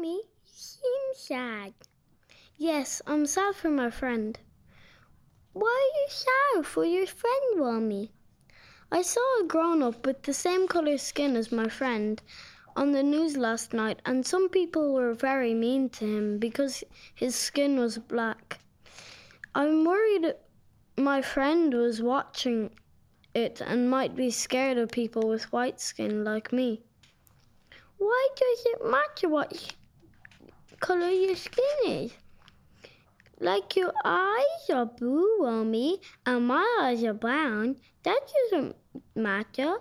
Seem sad. Yes, I'm sad for my friend. Why are you sad for your friend, Mommy? I saw a grown up with the same colour skin as my friend on the news last night, and some people were very mean to him because his skin was black. I'm worried my friend was watching it and might be scared of people with white skin like me. Why does it matter what color your skin is? Like your eyes are blue, Mommy, and my eyes are brown. That doesn't matter.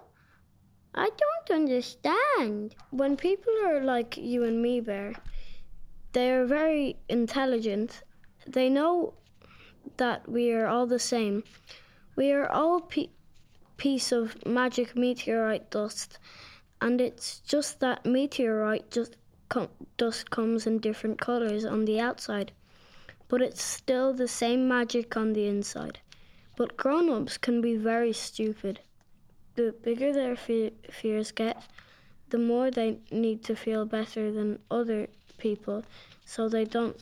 I don't understand. When people are like you and me, Bear, they are very intelligent. They know that we are all the same. We are all pe- piece of magic meteorite dust, and it's just that meteorite just com- dust comes in different colors on the outside, but it's still the same magic on the inside. But grown-ups can be very stupid the bigger their fe- fears get, the more they need to feel better than other people, so they don't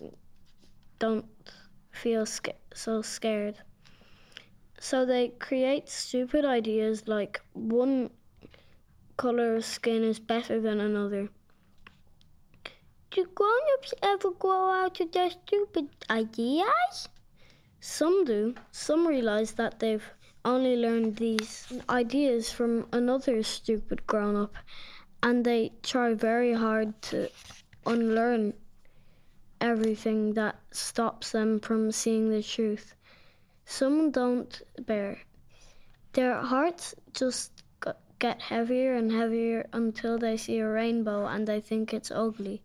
don't feel so scared. So they create stupid ideas like one color of skin is better than another. Do grown-ups ever grow out of their stupid ideas? Some do. Some realize that they've only learned these ideas from another stupid grown up and they try very hard to unlearn everything that stops them from seeing the truth. Some don't bear. Their hearts just get heavier and heavier until they see a rainbow and they think it's ugly.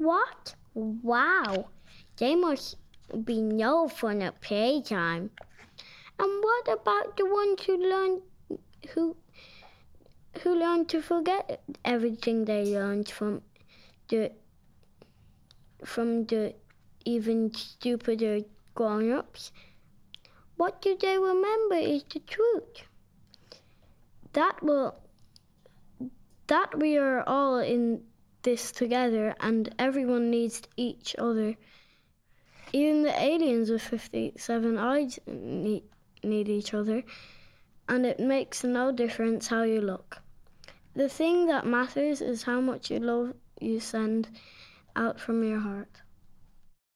What? Wow. They must be no fun at playtime. And what about the ones who learn who who learn to forget everything they learned from the from the even stupider grown-ups? What do they remember is the truth. That will that we are all in this together and everyone needs each other. Even the aliens with 57 eyes need need each other, and it makes no difference how you look. The thing that matters is how much you love you send out from your heart.